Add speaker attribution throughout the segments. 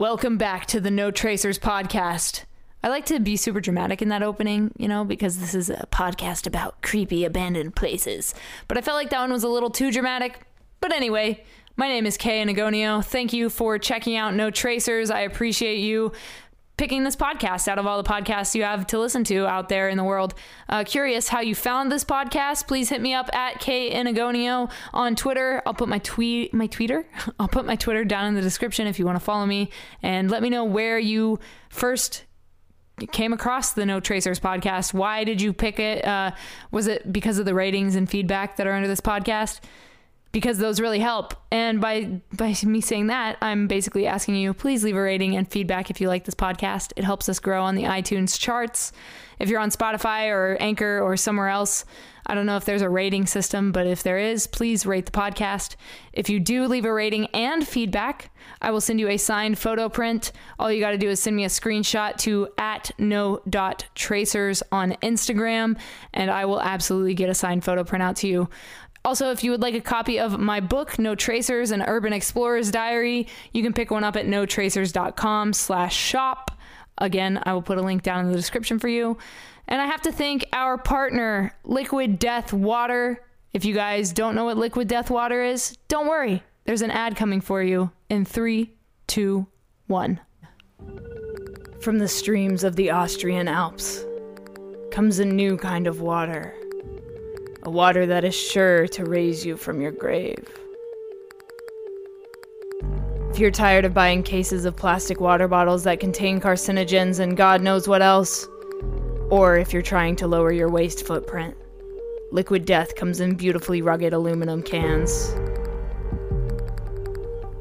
Speaker 1: Welcome back to the No Tracers podcast. I like to be super dramatic in that opening, you know, because this is a podcast about creepy abandoned places. But I felt like that one was a little too dramatic. But anyway, my name is Kay Anagonio. Thank you for checking out No Tracers. I appreciate you picking this podcast out of all the podcasts you have to listen to out there in the world. Uh, curious how you found this podcast? Please hit me up at K Anagonio on Twitter. I'll put my tweet, my tweeter. I'll put my Twitter down in the description if you want to follow me, and let me know where you first came across the No Tracers podcast. Why did you pick it? Uh, was it because of the ratings and feedback that are under this podcast? Because those really help. And by by me saying that, I'm basically asking you please leave a rating and feedback if you like this podcast. It helps us grow on the iTunes charts. If you're on Spotify or Anchor or somewhere else, I don't know if there's a rating system, but if there is, please rate the podcast. If you do leave a rating and feedback, I will send you a signed photo print. All you got to do is send me a screenshot to at no dot tracers on Instagram, and I will absolutely get a signed photo print out to you. Also, if you would like a copy of my book, No Tracers, an Urban Explorer's Diary, you can pick one up at notracers.com slash shop. Again, I will put a link down in the description for you. And I have to thank our partner, Liquid Death Water. If you guys don't know what Liquid Death Water is, don't worry. There's an ad coming for you in three, two, one. From the streams of the Austrian Alps comes a new kind of water. A water that is sure to raise you from your grave. If you're tired of buying cases of plastic water bottles that contain carcinogens and God knows what else, or if you're trying to lower your waste footprint, Liquid Death comes in beautifully rugged aluminum cans.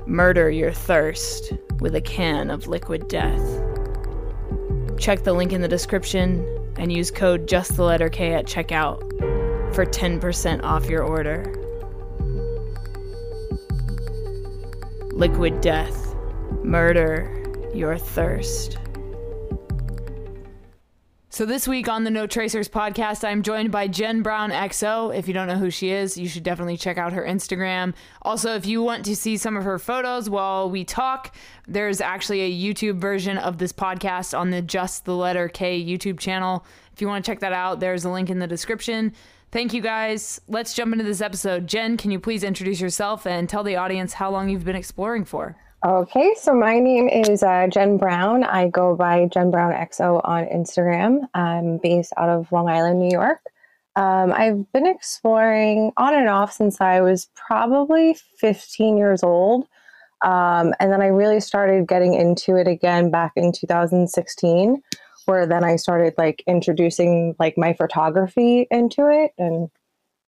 Speaker 1: Murder your thirst with a can of Liquid Death. Check the link in the description and use code just the letter K at checkout for 10% off your order. Liquid Death. Murder your thirst. So this week on the No Tracers podcast, I'm joined by Jen Brown XO. If you don't know who she is, you should definitely check out her Instagram. Also, if you want to see some of her photos while we talk, there's actually a YouTube version of this podcast on the Just the Letter K YouTube channel. If you want to check that out, there's a link in the description. Thank you guys. Let's jump into this episode. Jen, can you please introduce yourself and tell the audience how long you've been exploring for?
Speaker 2: Okay, so my name is uh, Jen Brown. I go by Jen Brown XO on Instagram. I'm based out of Long Island, New York. Um, I've been exploring on and off since I was probably 15 years old. Um, and then I really started getting into it again back in 2016, where then I started like introducing like my photography into it. And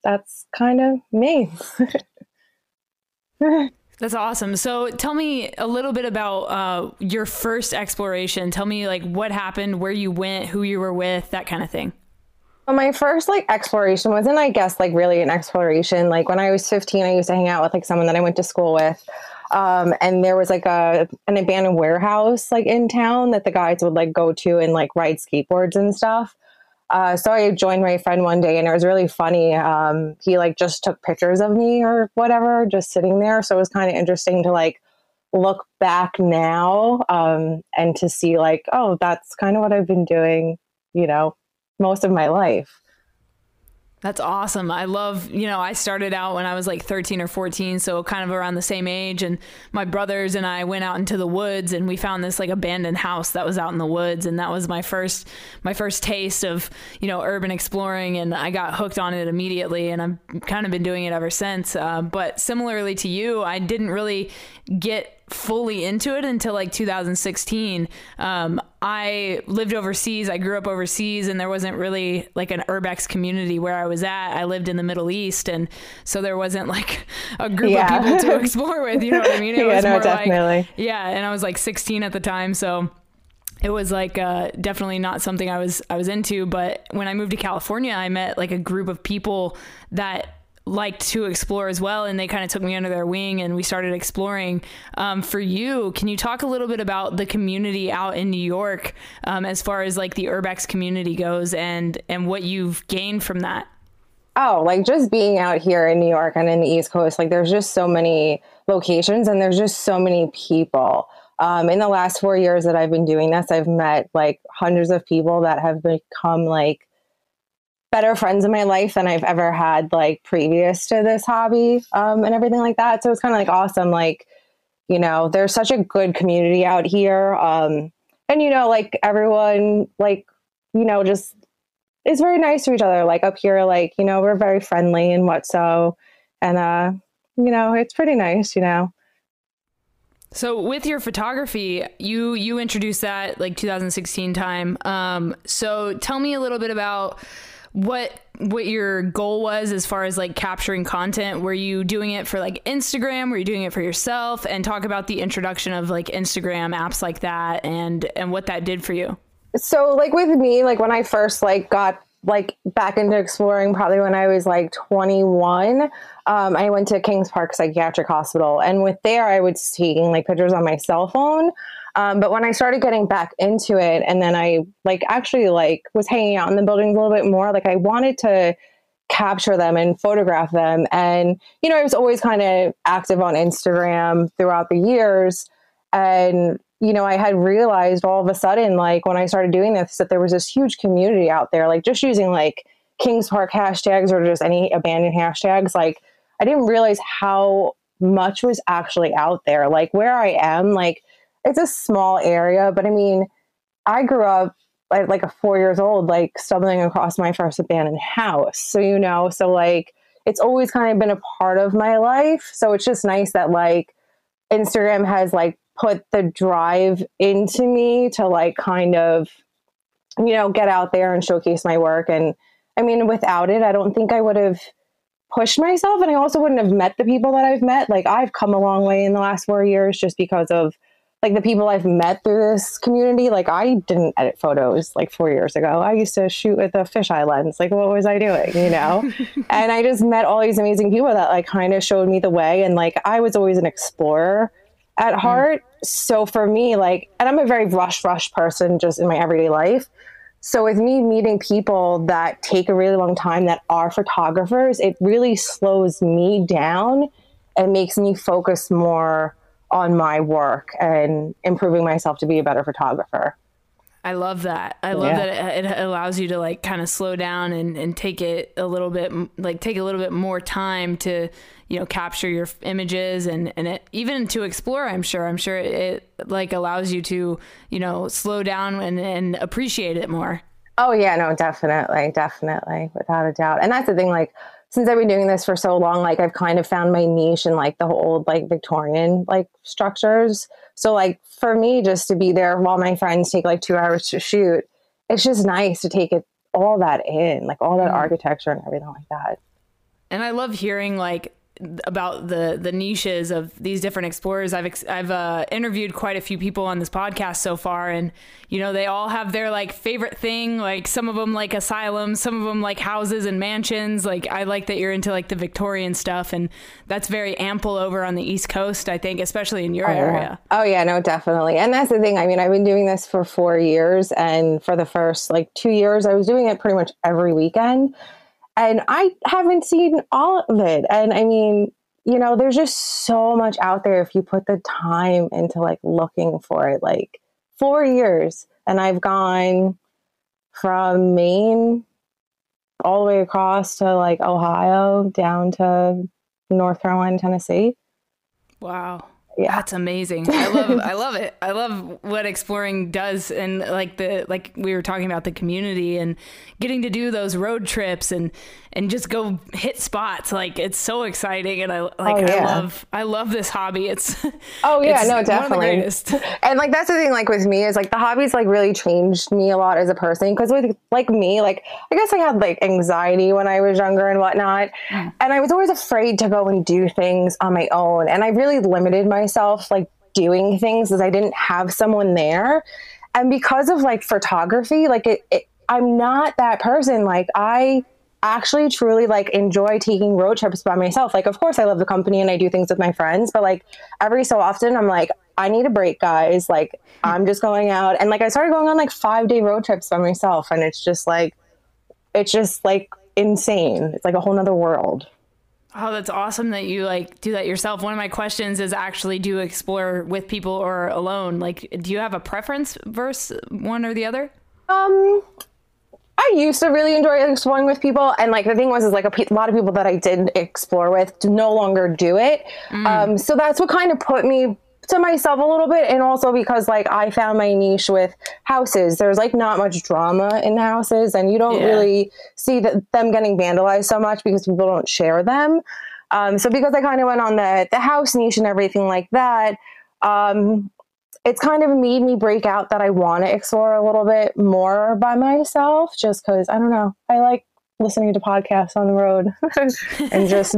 Speaker 2: that's kind of me.
Speaker 1: That's awesome. So tell me a little bit about uh, your first exploration. Tell me like what happened, where you went, who you were with, that kind of thing.
Speaker 2: Well, my first like exploration wasn't, I guess, like really an exploration. Like when I was 15, I used to hang out with like someone that I went to school with. Um, and there was like a an abandoned warehouse like in town that the guys would like go to and like ride skateboards and stuff. Uh, so I joined my friend one day and it was really funny. Um, he like just took pictures of me or whatever, just sitting there. So it was kind of interesting to like look back now um, and to see like, oh, that's kind of what I've been doing, you know, most of my life.
Speaker 1: That's awesome. I love, you know, I started out when I was like 13 or 14, so kind of around the same age. And my brothers and I went out into the woods and we found this like abandoned house that was out in the woods. And that was my first, my first taste of, you know, urban exploring. And I got hooked on it immediately. And I've kind of been doing it ever since. Uh, but similarly to you, I didn't really get fully into it until like 2016. Um, I lived overseas. I grew up overseas, and there wasn't really like an urbex community where I was at. I lived in the Middle East, and so there wasn't like a group yeah. of people to explore with. You know what I mean?
Speaker 2: It yeah, was no, more definitely.
Speaker 1: Like, yeah, and I was like 16 at the time, so it was like uh, definitely not something I was I was into. But when I moved to California, I met like a group of people that liked to explore as well and they kind of took me under their wing and we started exploring. Um, for you can you talk a little bit about the community out in new york um, as far as like the urbex community goes and and what you've gained from that?
Speaker 2: Oh like just being out here in new york and in the east coast like there's just so many locations and there's just so many people. Um, in the last four years that I've been doing this, I've met like hundreds of people that have become like better friends in my life than I've ever had like previous to this hobby um, and everything like that. So it's kind of like awesome. Like, you know, there's such a good community out here. Um, and, you know, like everyone, like, you know, just is very nice to each other. Like up here, like, you know, we're very friendly and what so. And, uh, you know, it's pretty nice, you know.
Speaker 1: So with your photography, you you introduced that like 2016 time. Um, so tell me a little bit about what what your goal was as far as like capturing content? Were you doing it for like instagram? Were you doing it for yourself? And talk about the introduction of like instagram apps like that and and what that did for you.
Speaker 2: So like with me like when i first like got like back into exploring probably when i was like 21 um, i went to kings park psychiatric hospital. And with there i was taking like pictures on my cell phone um, but when I started getting back into it, and then I like actually like was hanging out in the buildings a little bit more, like I wanted to capture them and photograph them. And you know, I was always kind of active on Instagram throughout the years, and you know, I had realized all of a sudden, like when I started doing this, that there was this huge community out there, like just using like Kings Park hashtags or just any abandoned hashtags. Like I didn't realize how much was actually out there. Like where I am, like it's a small area, but I mean, I grew up like, like a four years old, like stumbling across my first abandoned house. So, you know, so like it's always kind of been a part of my life. So it's just nice that like Instagram has like put the drive into me to like kind of, you know, get out there and showcase my work. And I mean, without it, I don't think I would have pushed myself. And I also wouldn't have met the people that I've met. Like I've come a long way in the last four years just because of like the people I've met through this community, like I didn't edit photos like four years ago. I used to shoot with a fisheye lens. Like, what was I doing? You know? and I just met all these amazing people that like kind of showed me the way. And like, I was always an explorer at mm. heart. So for me, like, and I'm a very rush, rush person just in my everyday life. So with me meeting people that take a really long time that are photographers, it really slows me down and makes me focus more on my work and improving myself to be a better photographer.
Speaker 1: I love that. I love yeah. that it, allows you to like kind of slow down and, and take it a little bit, like take a little bit more time to, you know, capture your images and, and it, even to explore, I'm sure, I'm sure it, it like allows you to, you know, slow down and, and appreciate it more.
Speaker 2: Oh yeah, no, definitely. Definitely. Without a doubt. And that's the thing, like, since I've been doing this for so long, like I've kind of found my niche in like the old like Victorian like structures. So like for me, just to be there while my friends take like two hours to shoot, it's just nice to take it all that in, like all that mm. architecture and everything like that.
Speaker 1: And I love hearing like about the the niches of these different explorers. I've ex- I've uh, interviewed quite a few people on this podcast so far, and you know they all have their like favorite thing. Like some of them like asylums, some of them like houses and mansions. Like I like that you're into like the Victorian stuff, and that's very ample over on the East Coast. I think, especially in your
Speaker 2: oh,
Speaker 1: area.
Speaker 2: Oh yeah, no, definitely. And that's the thing. I mean, I've been doing this for four years, and for the first like two years, I was doing it pretty much every weekend and I haven't seen all of it. And I mean, you know, there's just so much out there if you put the time into like looking for it. Like four years, and I've gone from Maine all the way across to like Ohio down to North Carolina, Tennessee.
Speaker 1: Wow yeah. That's amazing. I love I love it. I love what exploring does and like the like we were talking about the community and getting to do those road trips and and just go hit spots. Like it's so exciting and I like oh, yeah. I love I love this hobby. It's
Speaker 2: Oh yeah, it's no, definitely. and like that's the thing like with me is like the hobbies like really changed me a lot as a person because with like me, like I guess I had like anxiety when I was younger and whatnot. Mm. And I was always afraid to go and do things on my own. And I really limited my myself like doing things is I didn't have someone there. And because of like photography, like it, it I'm not that person. Like I actually truly like enjoy taking road trips by myself. Like of course I love the company and I do things with my friends, but like every so often I'm like I need a break, guys. Like I'm just going out and like I started going on like 5-day road trips by myself and it's just like it's just like insane. It's like a whole nother world.
Speaker 1: Oh, that's awesome that you like do that yourself. One of my questions is actually do you explore with people or alone? Like, do you have a preference versus one or the other?
Speaker 2: Um, I used to really enjoy exploring with people, and like the thing was, is like a, pe- lot of people that I did explore with no longer do it. Um, so that's what kind of put me to myself a little bit, and also because like I found my niche with houses. There's like not much drama in houses, and you don't
Speaker 1: Yeah.
Speaker 2: really see that them getting vandalized so much because people don't share them. Um, so because I kind of went on the the house niche and everything like that, um, it's kind of made me break out that I want to explore a little bit more by myself just because I don't know. I like listening to podcasts on the road and just,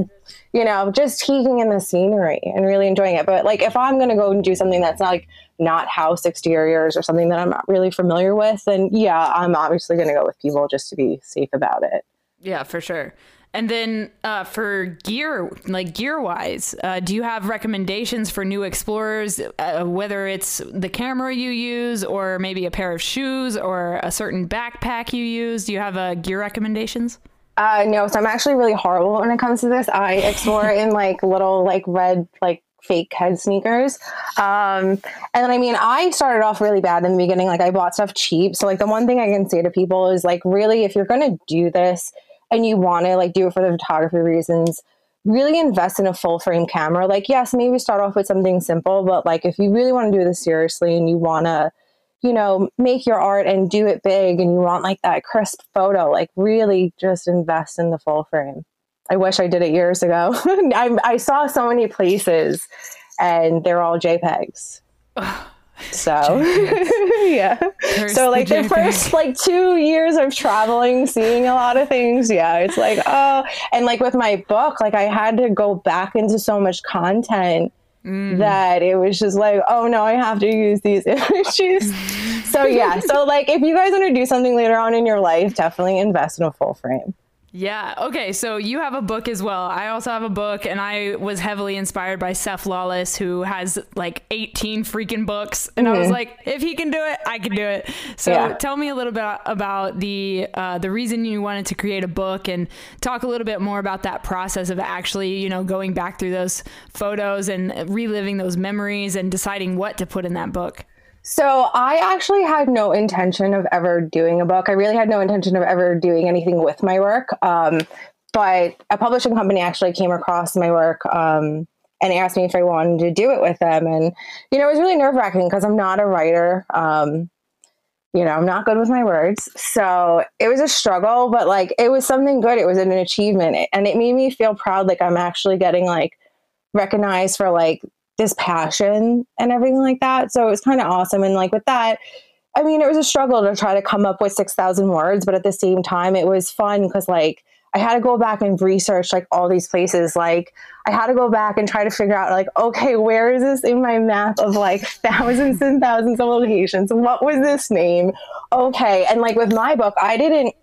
Speaker 2: you know, just taking in the scenery and really enjoying it. But like if I'm going to go and do something that's like not house exteriors or something that I'm not really familiar with, then yeah, I'm obviously going to go with people just to be safe about it.
Speaker 1: Yeah, for sure. And then uh, for gear, like gear wise, uh, do you have recommendations for new explorers, uh, whether it's the camera you use or maybe a pair of shoes or a certain backpack you use? Do you have uh, gear recommendations?
Speaker 2: Uh, no, so I'm actually really horrible when it comes to this. I explore in like little like red like fake head sneakers. Um, and then I mean, I started off really bad in the beginning. Like I bought stuff cheap. So like the one thing I can say to people is like, really, if you're gonna do this and you want to like do it for the photography reasons, really invest in a full frame camera. Like, yes, maybe start off with something simple, but like if you really want to do this seriously and you want to you know, make your art and do it big and you want like that crisp photo, like really just invest in the full frame. I wish I did it years ago. I, I saw so many places and they're all JPEGs. So, yeah.
Speaker 1: Curse
Speaker 2: So, like, the
Speaker 1: JPEG.
Speaker 2: first like two years of traveling, seeing a lot of things, yeah, it's like, oh, and like with my book, like, I had to go back into so much content mm. that it was just like, oh no, I have to use these images. so yeah, so like if you guys want to do something later on in your life, definitely invest in a full frame.
Speaker 1: Yeah. Okay. So you have a book as well. I also have a book, and I was heavily inspired by Seph Lawless, who has like 18 freaking books. And I was like, if he can do it, I can do it. So
Speaker 2: Yeah.
Speaker 1: tell me a little bit about the uh, the reason you wanted to create a book, and talk a little bit more about that process of actually, you know, going back through those photos and reliving those memories and deciding what to put in that book.
Speaker 2: So I actually had no intention of ever doing a book. I really had no intention of ever doing anything with my work. Um, but a publishing company actually came across my work um, and asked me if I wanted to do it with them. And, you know, it was really nerve wracking because I'm not a writer. Um, you know, I'm not good with my words. So it was a struggle, but like it was something good. It was an achievement. And it made me feel proud. Like I'm actually getting like recognized for like this passion and everything like that. So it was kind of awesome. And like with that, I mean, it was a struggle to try to come up with 6,000 words, but at the same time, it was fun because like I had to go back and research like all these places. Like I had to go back and try to figure out like, okay, where is this in my map of like thousands and thousands of locations? What was this name? Okay. And like with my book, I didn't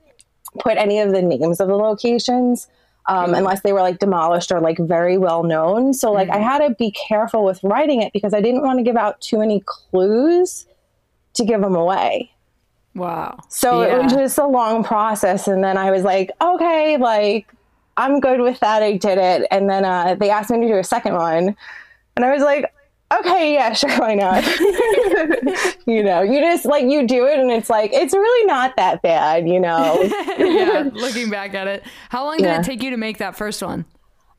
Speaker 2: put any of the names of the locations um, unless they were like demolished or like very well known. So like I had to be careful with writing it because I didn't want to give out too many clues to give them away.
Speaker 1: Wow.
Speaker 2: So it was just a long process. And then I was like, okay, like I'm good with that. I did it. And then uh, they asked me to do a second one. And I was like, okay, yeah, sure, why not? you know, you just like you do it and it's like, it's really not that bad, you know?
Speaker 1: yeah. Looking back at it, how long did
Speaker 2: Yeah.
Speaker 1: it take you to make that first one?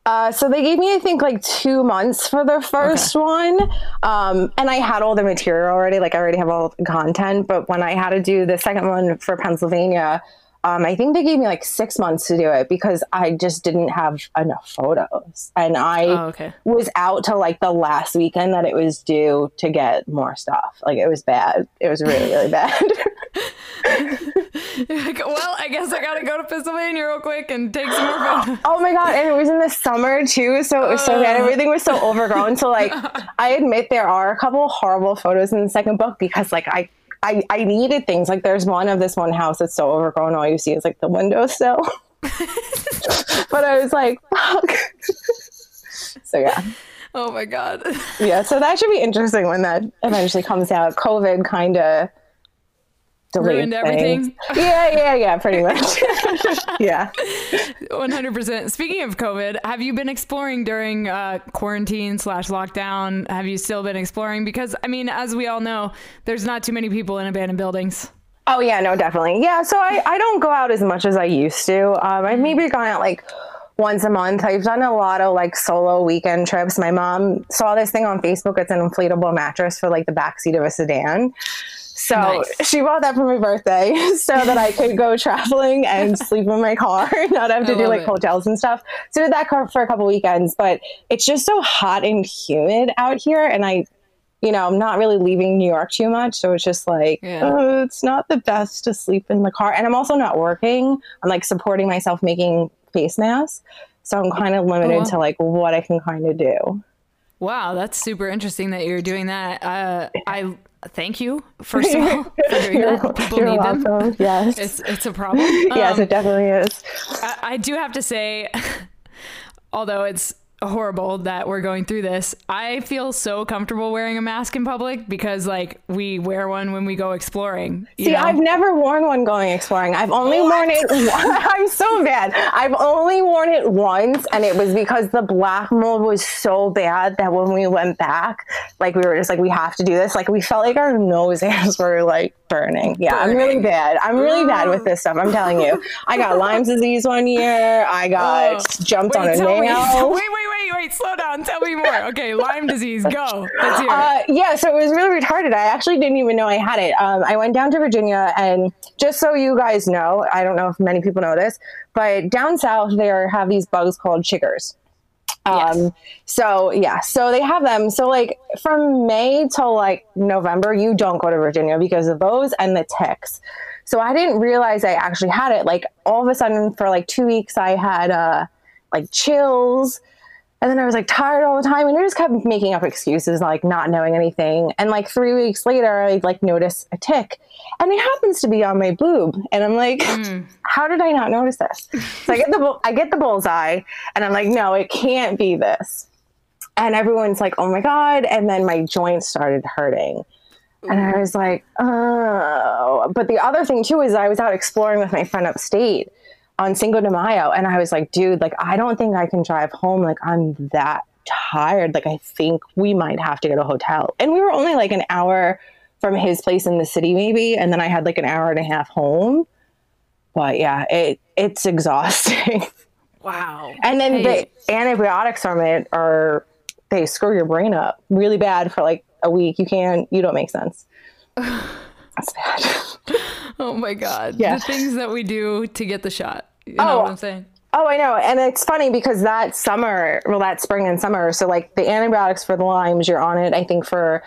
Speaker 2: Uh, so they gave me, I think, like two months for the first one. Um, and I had all the material already. Like, I already have all the content. But when I had to do the second one for Pennsylvania, um, I think they gave me like six months to do it because I just didn't have enough photos. And I
Speaker 1: Oh, okay.
Speaker 2: was out till like the last weekend that it was due to get more stuff. Like, it was bad. It was really, really bad.
Speaker 1: Like, well, I guess I gotta go to Pennsylvania real quick and take some more photos.
Speaker 2: Oh my god, and it was in the summer too, so it was so bad. Everything was so overgrown. So like I admit there are a couple horrible photos in the second book because like I I, I needed things. Like there's one of this one house that's so overgrown all you see is like the windowsill. but I was like, fuck. so yeah.
Speaker 1: Oh my god.
Speaker 2: Yeah. So that should be interesting when that eventually comes out. COVID kinda delayed
Speaker 1: Ruined
Speaker 2: things.
Speaker 1: everything?
Speaker 2: Yeah, yeah, yeah, pretty much. yeah.
Speaker 1: 100%. Speaking of COVID, have you been exploring during uh, quarantine slash lockdown? Have you still been exploring? Because, I mean, as we all know, there's not too many people in abandoned buildings.
Speaker 2: Oh yeah, no, definitely. Yeah, so I, I don't go out as much as I used to. Um, I've maybe gone out like once a month. I've done a lot of like solo weekend trips. My mom saw this thing on Facebook. It's an inflatable mattress for like the backseat of a sedan. So nice. she bought that for my birthday so that I could go traveling and sleep in my car, not have to I do like it. hotels and stuff. So did that car for a couple weekends, but it's just so hot and humid out here. And I you know, I'm not really leaving New York too much. So it's just like, yeah. oh, it's not the best to sleep in the car. And I'm also not working. I'm like supporting myself making face masks. So I'm kind of limited oh, wow. to like what I can kind of do.
Speaker 1: Wow, that's super interesting that you're doing that. Uh, I thank you first of all for doing that. People need welcome. them.
Speaker 2: Yes,
Speaker 1: it's it's a problem.
Speaker 2: yes, um, it definitely is.
Speaker 1: I, I do have to say, although it's horrible that we're going through this. I feel so comfortable wearing a mask in public because like we wear one when we go exploring.
Speaker 2: See, know? I've never worn one going exploring. I've only what? worn it I'm so bad. I've only worn it once and it was because the black mold was so bad that when we went back, like we were just like we have to do this. Like we felt like our noses were like burning. Yeah, burning. I'm really bad. I'm really bad with this stuff. I'm telling you. I got Lyme's disease one year. I got oh. jumped wait, on a nail.
Speaker 1: Me. Wait, wait, wait, wait. Slow down. Tell me more. Okay, Lyme disease. Go. Let's hear uh,
Speaker 2: yeah, so it was really retarded. I actually didn't even know I had it. Um, I went down to Virginia, and just so you guys know, I don't know if many people know this, but down south they have these bugs called chiggers. Um, yes. so yeah, so they have them. So like from May till like November, you don't go to Virginia because of those and the ticks. So I didn't realize I actually had it. Like all of a sudden for like two weeks, I had uh like chills and then I was like tired all the time and I just kept making up excuses, like not knowing anything. And like three weeks later, I like notice a tick and it happens to be on my boob. And I'm like, mm. how did I not notice this? So I get the, I get the bullseye and I'm like, no, it can't be this. And everyone's like, oh my God. And then my joints started hurting. And I was like, oh. But the other thing too is I was out exploring with my friend upstate on Cinco de Mayo. And I was like, dude, like, I don't think I can drive home. Like, I'm that tired. Like, I think we might have to get a hotel. And we were only like an hour from his place in the city, maybe. And then I had like an hour and a half home. But yeah, it it's exhausting.
Speaker 1: Wow.
Speaker 2: And then hey. the antibiotics from it are they screw your brain up really bad for like a week. You can't you don't make sense. That's
Speaker 1: bad. oh my god. Yeah. The things that we do to get the shot. You know oh, what I'm saying?
Speaker 2: Oh, I know. And it's funny because that summer, well, that spring and summer, so like the antibiotics for the Lymes, you're on it, I think, for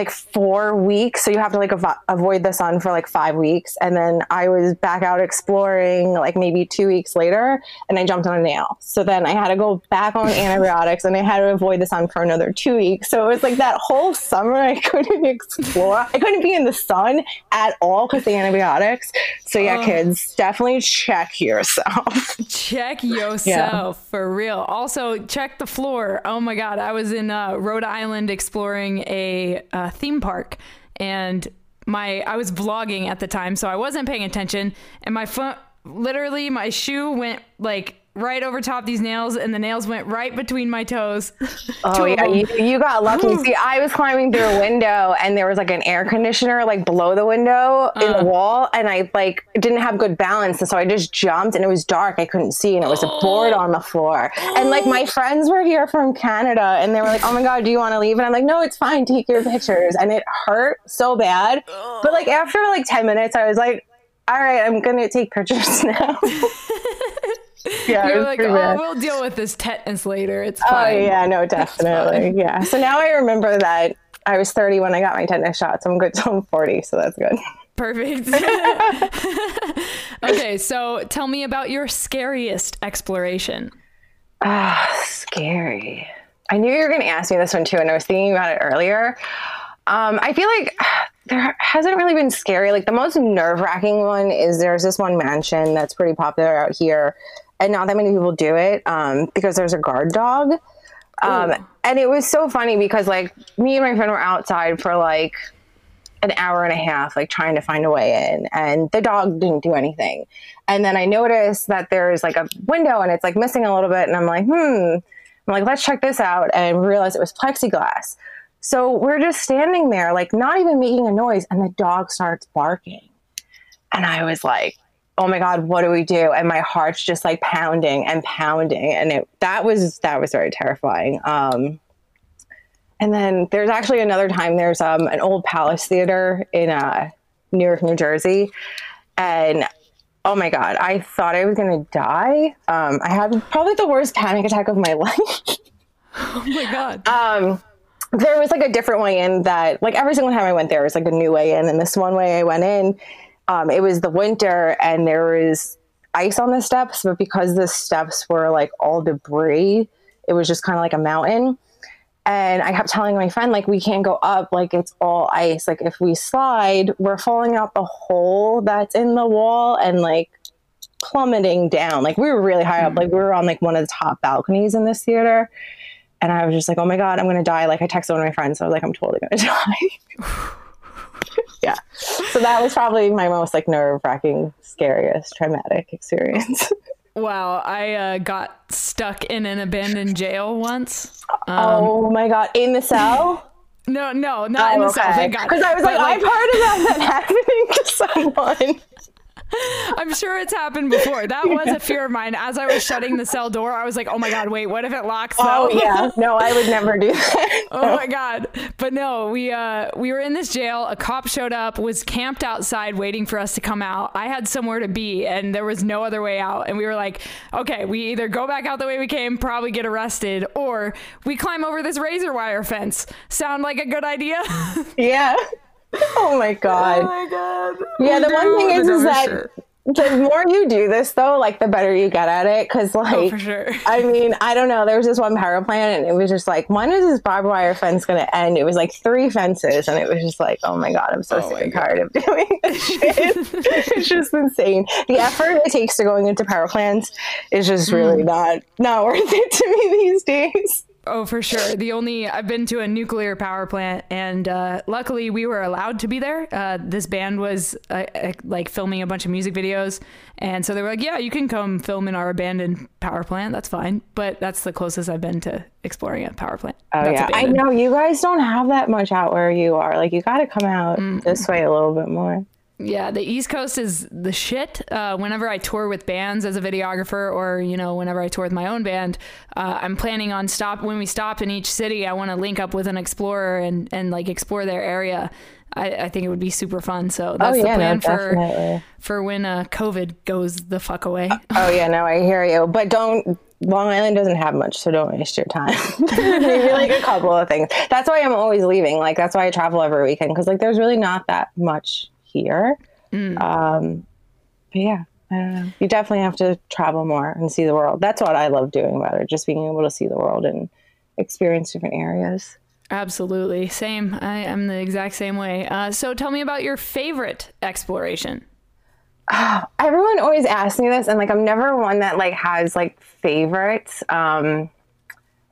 Speaker 2: like four weeks. So you have to like av- avoid the sun for like five weeks. And then I was back out exploring like maybe two weeks later and I jumped on a nail. So then I had to go back on antibiotics and I had to avoid the sun for another two weeks. So it was like that whole summer I couldn't explore. I couldn't be in the sun at all because the antibiotics. So yeah, oh. kids, definitely check yourself.
Speaker 1: check yourself yeah. for real. Also, check the floor. Oh my God. I was in uh, Rhode Island exploring a uh, theme park. And my I was vlogging at the time, so I wasn't paying attention, and my phone literally my shoe went like right over top these nails and the nails went right between my toes.
Speaker 2: Oh yeah, you, you, got lucky. See, I was climbing through a window and there was like an air conditioner like below the window uh, in the uh. wall and I like didn't have good balance and so I just jumped and it was dark. I couldn't see and it was a board on the floor. And like my friends were here from Canada and they were like, "Oh my god, do you want to leave?" And I'm like, "No, it's fine. Take your pictures." And it hurt so bad. But like after like 10 minutes I was like, "All right, I'm going to take pictures now."
Speaker 1: yeah, you're like, oh, bad. we'll deal with this tetanus later. It's oh, fine.
Speaker 2: Oh yeah, no, definitely. Yeah. So now I remember that I was 30 when I got my tetanus shot, so I'm good till I'm 40, so that's good.
Speaker 1: Perfect. okay, so tell me about your scariest exploration.
Speaker 2: Ah, oh, scary. I knew you were going to ask me this one too, and I was thinking about it earlier. Um, I feel like there hasn't really been scary. Like the most nerve wracking one is there's this one mansion that's pretty popular out here and not that many people do it um, because there's a guard dog. Um, and it was so funny because like me and my friend were outside for like an hour and a half like trying to find a way in and the dog didn't do anything. And then i noticed that there's like a window and it's like missing a little bit and i'm like hmm. I'm like let's check this out and realize it was plexiglass. So we're just standing there like not even making a noise and the dog starts barking. And i was like oh my god what do we do and my heart's just like pounding and pounding and it that was that was very terrifying um and then there's actually another time there's um, an old Palace Theater in uh, new york New Jersey. And oh my God, I thought I was going to die. Um, I had probably the worst panic attack of my life.
Speaker 1: oh my God.
Speaker 2: Um, there was like a different way in that, like every single time I went there, was like a new way in. And this one way I went in, um, it was the winter and there was ice on the steps, but because the steps were like all debris, it was just kind of like a mountain and I kept telling my friend, like, we can't go up, like, it's all ice. Like, if we slide, we're falling out the hole that's in the wall and, like, plummeting down. Like, we were really high up. Like, we were on, like, one of the top balconies in this theater. And I was just like, oh my God, I'm going to die. Like, I texted one of my friends. I was like, I'm totally to die. yeah. So that was probably my most, like, nerve wracking, scariest, traumatic experience.
Speaker 1: Wow, I uh, got stuck in an abandoned jail once.
Speaker 2: Um, oh my god, in the cell?
Speaker 1: No, no, not oh, in the okay. cell. Thank God.
Speaker 2: Because I was like, like, I've heard about that happening to someone.
Speaker 1: I'm sure it's happened before. That was a fear of mine. As I was shutting the cell door, I was like, "Oh my god, wait, what if it locks?"
Speaker 2: Oh yeah, no, I would never do that.
Speaker 1: Oh my god, but no, we uh, we were in this jail. A cop showed up, was camped outside waiting for us to come out. I had somewhere to be, and there was no other way out. And we were like, "Okay, we either go back out the way we came, probably get arrested, or we climb over this razor wire fence." Sound like a good idea?
Speaker 2: yeah. oh my god.
Speaker 1: Oh my god.
Speaker 2: Yeah, the one thing is, is that shit. The more you do this though, like the better you get at it. Cause oh, like, oh,
Speaker 1: for sure.
Speaker 2: I mean, I don't know. There was this one power plant and it was just like, when is this barbed wire fence going to end? It was like three fences and it was just like, oh my God, I'm so oh sick and tired of doing this shit. it's just insane. The effort it takes to going into power plants is just really mm. not, not worth it to me these days.
Speaker 1: Oh, for sure. The only I've been to a nuclear power plant, and uh, luckily we were allowed to be there. Uh, this band was uh, uh, like filming a bunch of music videos, and so they were like, "Yeah, you can come film in our abandoned power plant. That's fine." But that's the closest I've been to exploring a power plant.
Speaker 2: Oh
Speaker 1: that's
Speaker 2: yeah, abandoned. I know you guys don't have that much out where you are. Like you got to come out mm-hmm. this way a little bit more.
Speaker 1: Yeah, the East Coast is the shit. Uh, whenever I tour with bands as a videographer, or you know, whenever I tour with my own band, uh, I'm planning on stop when we stop in each city. I want to link up with an explorer and and like explore their area. I, I think it would be super fun. So that's oh, yeah, the plan no, for for when uh, COVID goes the fuck away.
Speaker 2: oh yeah, no, I hear you. But don't Long Island doesn't have much, so don't waste your time. Maybe like a couple of things. That's why I'm always leaving. Like that's why I travel every weekend because like there's really not that much here. Mm. Um, but yeah, I don't know. You definitely have to travel more and see the world. That's what I love doing about it, just being able to see the world and experience different areas.
Speaker 1: Absolutely. Same. I am the exact same way. Uh, so tell me about your favorite exploration.
Speaker 2: Uh, everyone always asks me this, and like I'm never one that like has like favorites. Um,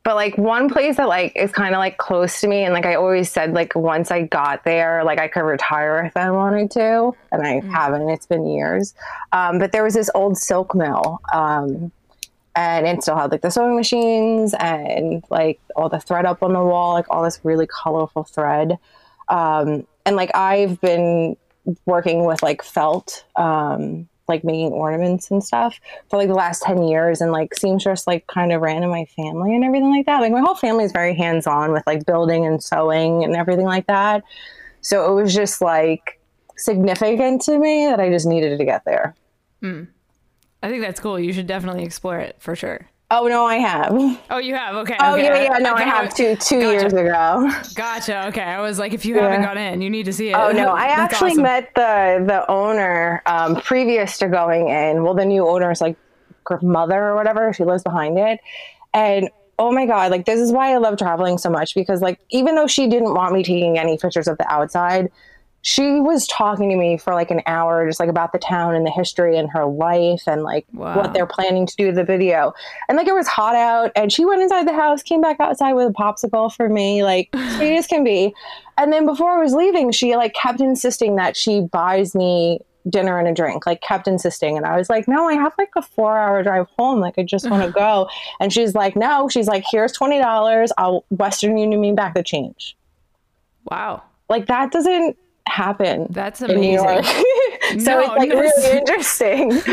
Speaker 2: but like one place that like is kind of like close to me and like i always said like once i got there like i could retire if i wanted to and i mm. haven't it's been years um, but there was this old silk mill um, and it still had like the sewing machines and like all the thread up on the wall like all this really colorful thread um, and like i've been working with like felt um, like making ornaments and stuff for like the last 10 years and like seamstress like kind of ran in my family and everything like that. Like my whole family is very hands-on with like building and sewing and everything like that. So it was just like significant to me that i just needed to get there.
Speaker 1: Mm. i think that's cool. You should definitely explore it for sure
Speaker 2: Oh no, I have.
Speaker 1: Oh, you have. Okay.
Speaker 2: Oh
Speaker 1: okay.
Speaker 2: yeah, yeah. No, I, I have two two gotcha. years ago.
Speaker 1: Gotcha. Okay, I was like, if you yeah. haven't gone in, you need to see it.
Speaker 2: Oh no, I actually awesome. met the the owner um, previous to going in. Well, the new owner is like her mother or whatever. She lives behind it, and oh my god, like this is why I love traveling so much because like even though she didn't want me taking any pictures of the outside, she was talking to me for like an hour, just like about the town and the history and her life and like
Speaker 1: Wow.
Speaker 2: what they're planning to do with the video. And like it was hot out, and she went inside the house, came back outside with a popsicle for me, like sweet as can be. And then before I was leaving, she like kept insisting that she buys me dinner and a drink, like kept insisting. And I was like, no, I have like a four hour drive home. Like I just want to go. And she's like, no, she's like, here's $20. I'll Western Union me back the change.
Speaker 1: Wow.
Speaker 2: Like that doesn't happen
Speaker 1: That's
Speaker 2: in New York.
Speaker 1: amazing.
Speaker 2: so
Speaker 1: No,
Speaker 2: it's like
Speaker 1: no.
Speaker 2: really interesting.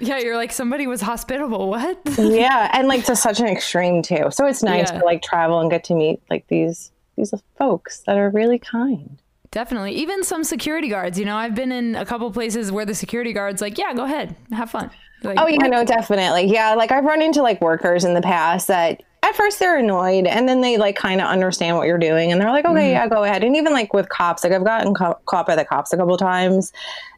Speaker 1: Yeah, you're like somebody was hospitable. What?
Speaker 2: yeah. And like to such an extreme too. So it's nice
Speaker 1: Yeah.
Speaker 2: to like travel and get to meet like these these folks that are really kind.
Speaker 1: Definitely. Even some security guards. You know, I've been in a couple places where the security guards like, yeah, go ahead, have fun. Like,
Speaker 2: Oh yeah, no, definitely. Yeah, like I've run into like workers in the past that at first they're annoyed and then they like kind of understand what you're doing and they're like, okay, mm-hmm. yeah, go ahead. And even like with cops, like I've gotten ca- caught by the cops a couple times,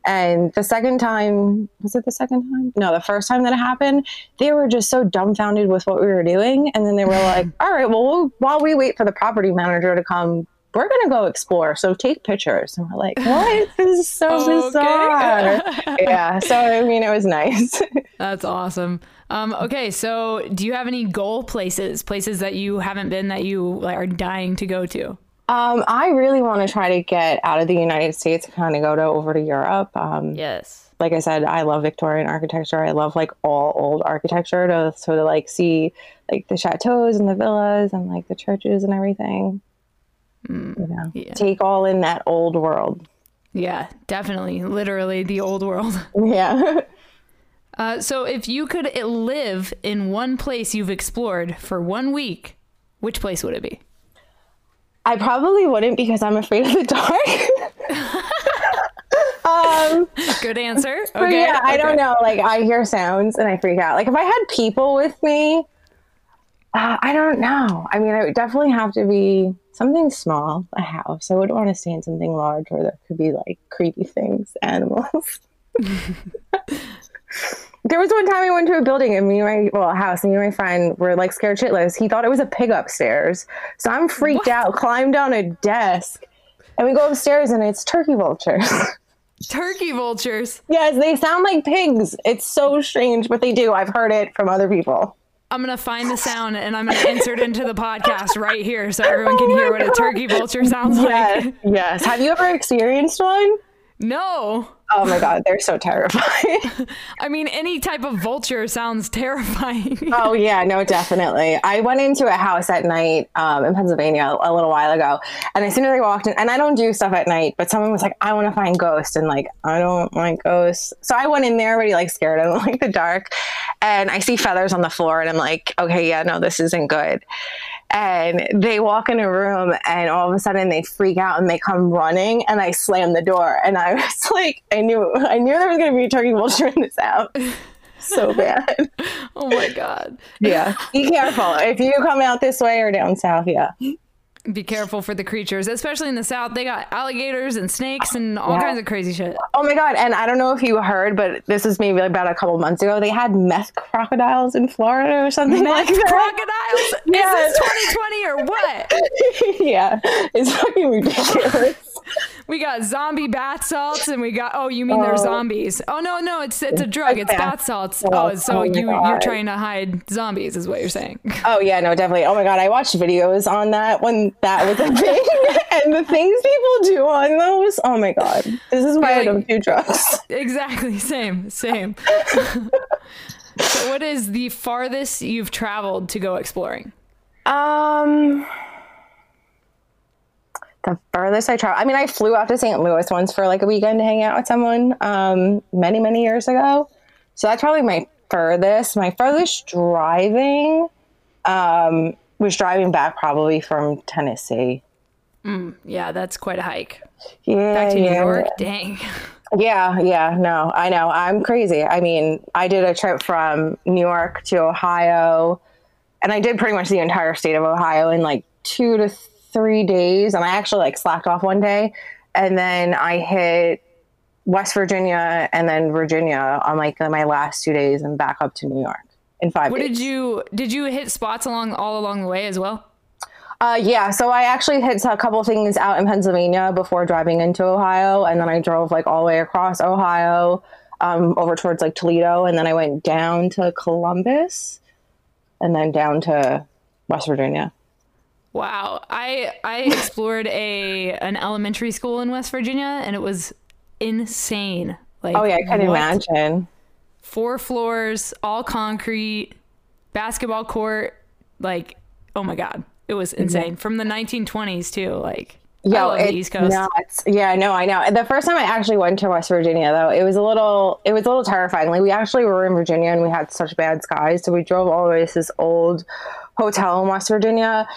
Speaker 2: and the second time was it the second time? No, the first time that it happened, they were just so dumbfounded with what we were doing, and then they were like, all right, well, we'll while we wait for the property manager to come. We're gonna go explore, so take pictures. And we're like, "What? This is so
Speaker 1: Okay.
Speaker 2: bizarre." yeah. So I mean, it was nice.
Speaker 1: That's awesome. Um, okay, so do you have any goal places, places that you haven't been that you are dying to go to?
Speaker 2: Um, I really want to try to get out of the United States and kind of go to over to Europe. Um,
Speaker 1: Yes.
Speaker 2: like I said, I love Victorian architecture. I love like all old architecture to sort of like see like the chateaus and the villas and like the churches and everything. you know,
Speaker 1: yeah.
Speaker 2: take all in that old world.
Speaker 1: Yeah, definitely. Literally the old world.
Speaker 2: Yeah.
Speaker 1: Uh, so if you could live in one place you've explored for one week, which place would it be?
Speaker 2: I probably wouldn't because I'm afraid of the dark. um,
Speaker 1: Good answer. Okay.
Speaker 2: yeah, I
Speaker 1: okay.
Speaker 2: don't know. Like I hear sounds and I freak out. Like if I had people with me, uh, I don't know. I mean, it would definitely have to be something small, a house. I wouldn't want to stay in something large where there could be like creepy things, animals. there was one time I went to a building and me and my well a house and me and my friend were like scared shitless. He thought it was a pig upstairs, so I'm freaked out. Climbed down a desk, and we go upstairs and it's turkey vultures.
Speaker 1: Turkey vultures.
Speaker 2: Yes, they sound like pigs. It's so strange, but they do. I've heard it from other people.
Speaker 1: I'm gonna find the sound and I'm gonna insert into the podcast right here so everyone can oh hear what a turkey vulture sounds
Speaker 2: Yes.
Speaker 1: like.
Speaker 2: yes. Have you ever experienced one?
Speaker 1: No.
Speaker 2: Oh my god, they're so terrifying.
Speaker 1: I mean, any type of vulture sounds terrifying.
Speaker 2: oh yeah, no, definitely. I went into a house at night um, in Pennsylvania a little while ago, and as soon as I walked in, and I don't do stuff at night, but someone was like, "I want to find ghosts," and like, I don't like ghosts, so I went in there already like scared. I don't like the dark, and I see feathers on the floor, and I'm like, okay, yeah, no, this isn't good. And they walk in a room, and all of a sudden they freak out and they come running, and I slam the door, and I was like, I knew, I knew there was going to be a turkey vulture in this out. So bad.
Speaker 1: oh my god.
Speaker 2: Yeah. Be careful if you come out this way or down south. Yeah.
Speaker 1: Be careful for the creatures, especially in the south. They got alligators and snakes and all
Speaker 2: Yeah.
Speaker 1: kinds of crazy shit.
Speaker 2: Oh my god! And I don't know if you heard, but this is maybe about a couple months ago. They had meth crocodiles in Florida or something like that.
Speaker 1: crocodiles?
Speaker 2: Yes.
Speaker 1: Is this 2020 or what?
Speaker 2: yeah, it's fucking ridiculous.
Speaker 1: We got zombie bath salts and we got oh you mean they're
Speaker 2: Oh.
Speaker 1: zombies. Oh no no it's it's a drug, it's
Speaker 2: bath
Speaker 1: salts. Oh so
Speaker 2: Oh
Speaker 1: you you're trying to hide zombies is what you're saying.
Speaker 2: oh yeah, no, definitely. Oh my god, I watched videos on that when that was a thing, and the things people do on those. Oh my god, this is why I don't do drugs.
Speaker 1: exactly, same, same. so what is the farthest you've traveled to go exploring?
Speaker 2: Um, the furthest I traveled. I mean, I flew out to St. Louis once for like a weekend to hang out with someone. Um, many many years ago. So that's probably my furthest. My furthest driving, um, was driving back probably from Tennessee.
Speaker 1: Yeah, that's quite a hike.
Speaker 2: Yeah,
Speaker 1: Back to New
Speaker 2: yeah,
Speaker 1: York. Dang.
Speaker 2: Yeah, yeah, no, I know. I'm crazy. I mean, I did a trip from New York to Ohio, and I did pretty much the entire state of Ohio in like two to three days. And I actually like slacked off one day, and then I hit West Virginia and then Virginia on like my last two days, and back up to New York in five
Speaker 1: What
Speaker 2: days.
Speaker 1: did you did you hit spots along all along the way as well?
Speaker 2: Uh, yeah, so I actually hit a couple things out in Pennsylvania before driving into Ohio, and then I drove like all the way across Ohio, um, over towards like Toledo, and then I went down to Columbus, and then down to West Virginia.
Speaker 1: Wow, I I explored a an elementary school in West Virginia, and it was insane. Like,
Speaker 2: Oh yeah, I can
Speaker 1: what?
Speaker 2: imagine.
Speaker 1: Four floors, all concrete, basketball court. Like, oh my god, it was mm-hmm. insane. From the 1920s too. Like, I
Speaker 2: Yo,
Speaker 1: the East Coast.
Speaker 2: nuts. Yeah, no, I know. The first time I actually went to West Virginia, though, it was a little, it was a little terrifying. Like we actually were in Virginia and we had such bad skies, so we drove all the way to this old hotel in West Virginia,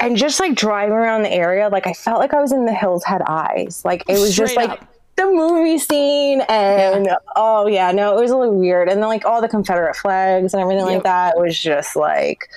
Speaker 2: and just like driving around the area, like I felt like I was in The Hills Had Eyes. Like it was just
Speaker 1: Straight
Speaker 2: like
Speaker 1: up.
Speaker 2: the movie scene, and oh yeah, no, it was a little weird. And then like all the Confederate flags and everything
Speaker 1: Yep.
Speaker 2: like that was just like.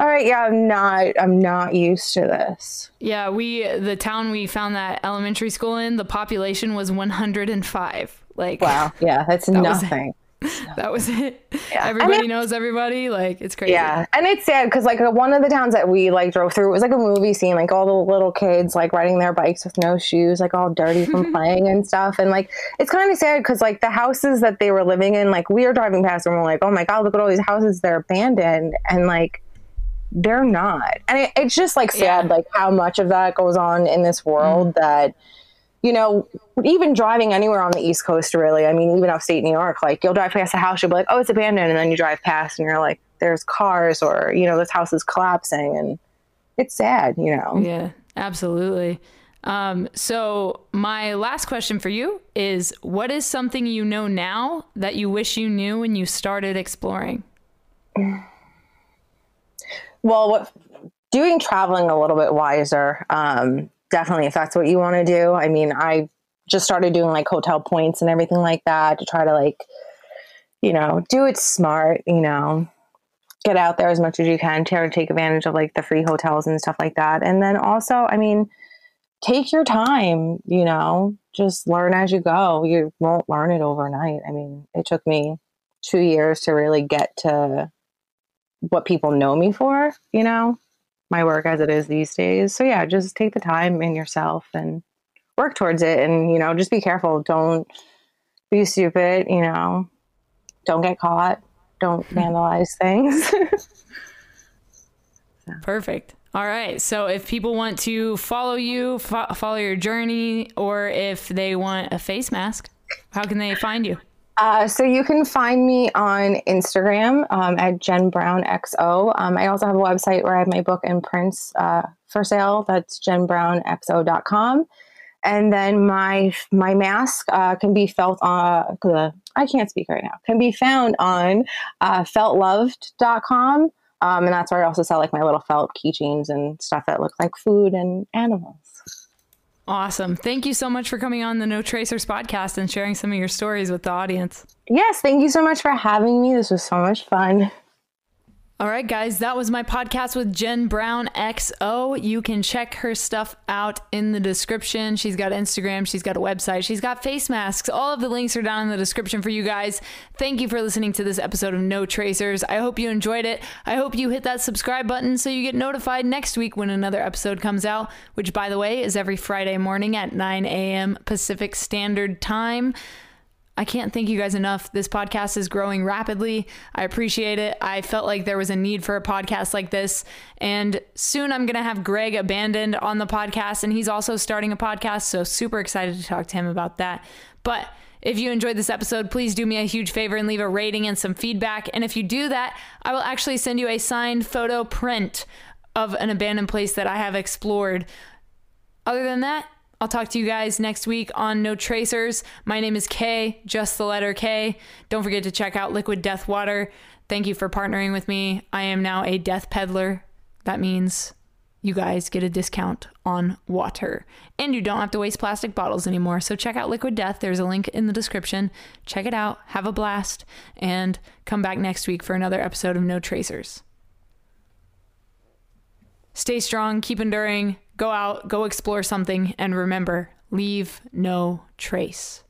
Speaker 2: All right, yeah, I'm not. I'm not used to this.
Speaker 1: Yeah, we the town we found that elementary school in, the population was 105. Like,
Speaker 2: Wow, yeah, that's
Speaker 1: it.
Speaker 2: nothing.
Speaker 1: that was it.
Speaker 2: Yeah.
Speaker 1: Everybody knows everybody. Like, it's crazy.
Speaker 2: Yeah, and it's sad because like one of the towns that we like drove through it was like a movie scene, like all the little kids like riding their bikes with no shoes, like all dirty from playing and stuff. And like it's kind of sad because like the houses that they were living in, like we were driving past and we're like, oh my god, look at all these houses they're abandoned, and like they're not. And it, it's just like sad,
Speaker 1: Yeah.
Speaker 2: like how much of that goes on in this world mm-hmm. that you know, even driving anywhere on the East Coast, really. I mean, even upstate New York, like you'll drive past a house, you'll be like, oh, it's abandoned. And then you drive past and you're like, there's cars or, you know, this house is collapsing. And it's sad, you know.
Speaker 1: Yeah, absolutely. Um, so my last question for you is what is something you know now that you wish you knew when you started exploring?
Speaker 2: Well, what, doing traveling a little bit wiser, um, definitely, if that's what you want to do. I mean, I just started doing like hotel points and everything like that to try to like, you know, do it smart, you know, get out there as much as you can, try to take advantage of like the free hotels and stuff like that. And then also, I mean, take your time, you know, just learn as you go. You won't learn it overnight. I mean, it took me two years to really get to what people know me for, you know, my work as it is these days. So yeah, just take the time in yourself and work towards it and, you know, just be careful. Don't be stupid, you know. Don't get caught. Don't vandalize things.
Speaker 1: Perfect. All right. So if people want to follow you, fo- follow your journey, or if they want a face mask, how can they find you?
Speaker 2: Uh, so you can find me on Instagram um, at Jen Brown XO. Um, I also have a website where I have my book and prints uh, for sale. That's jenbrownxo.com. And then my my mask uh, can be felt on. I can't speak right now. Can be found on uh, feltloved.com. Um, and that's where I also sell like my little felt keychains and stuff that look like food and animals.
Speaker 1: Awesome. Thank you so much for coming on the No Tracers podcast and sharing some of your stories with the audience.
Speaker 2: Yes, thank you so much for having me. This was so much fun.
Speaker 1: All right, guys, that was my podcast with Jen Brown XO. You can check her stuff out in the description. She's got Instagram, she's got a website, she's got face masks. All of the links are down in the description for you guys. Thank you for listening to this episode of No Tracers. I hope you enjoyed it. I hope you hit that subscribe button so you get notified next week when another episode comes out, which, by the way, is every Friday morning at 9 a.m. Pacific Standard Time. I can't thank you guys enough. This podcast is growing rapidly. I appreciate it. I felt like there was a need for a podcast like this. And soon I'm going to have Greg Abandoned on the podcast, and he's also starting a podcast. So, super excited to talk to him about that. But if you enjoyed this episode, please do me a huge favor and leave a rating and some feedback. And if you do that, I will actually send you a signed photo print of an abandoned place that I have explored. Other than that, I'll talk to you guys next week on No Tracers. My name is Kay, just the letter K. Don't forget to check out Liquid Death Water. Thank you for partnering with me. I am now a death peddler. That means you guys get a discount on water. And you don't have to waste plastic bottles anymore. So check out Liquid Death. There's a link in the description. Check it out, have a blast, and come back next week for another episode of No Tracers. Stay strong, keep enduring, go out, go explore something, and remember leave no trace.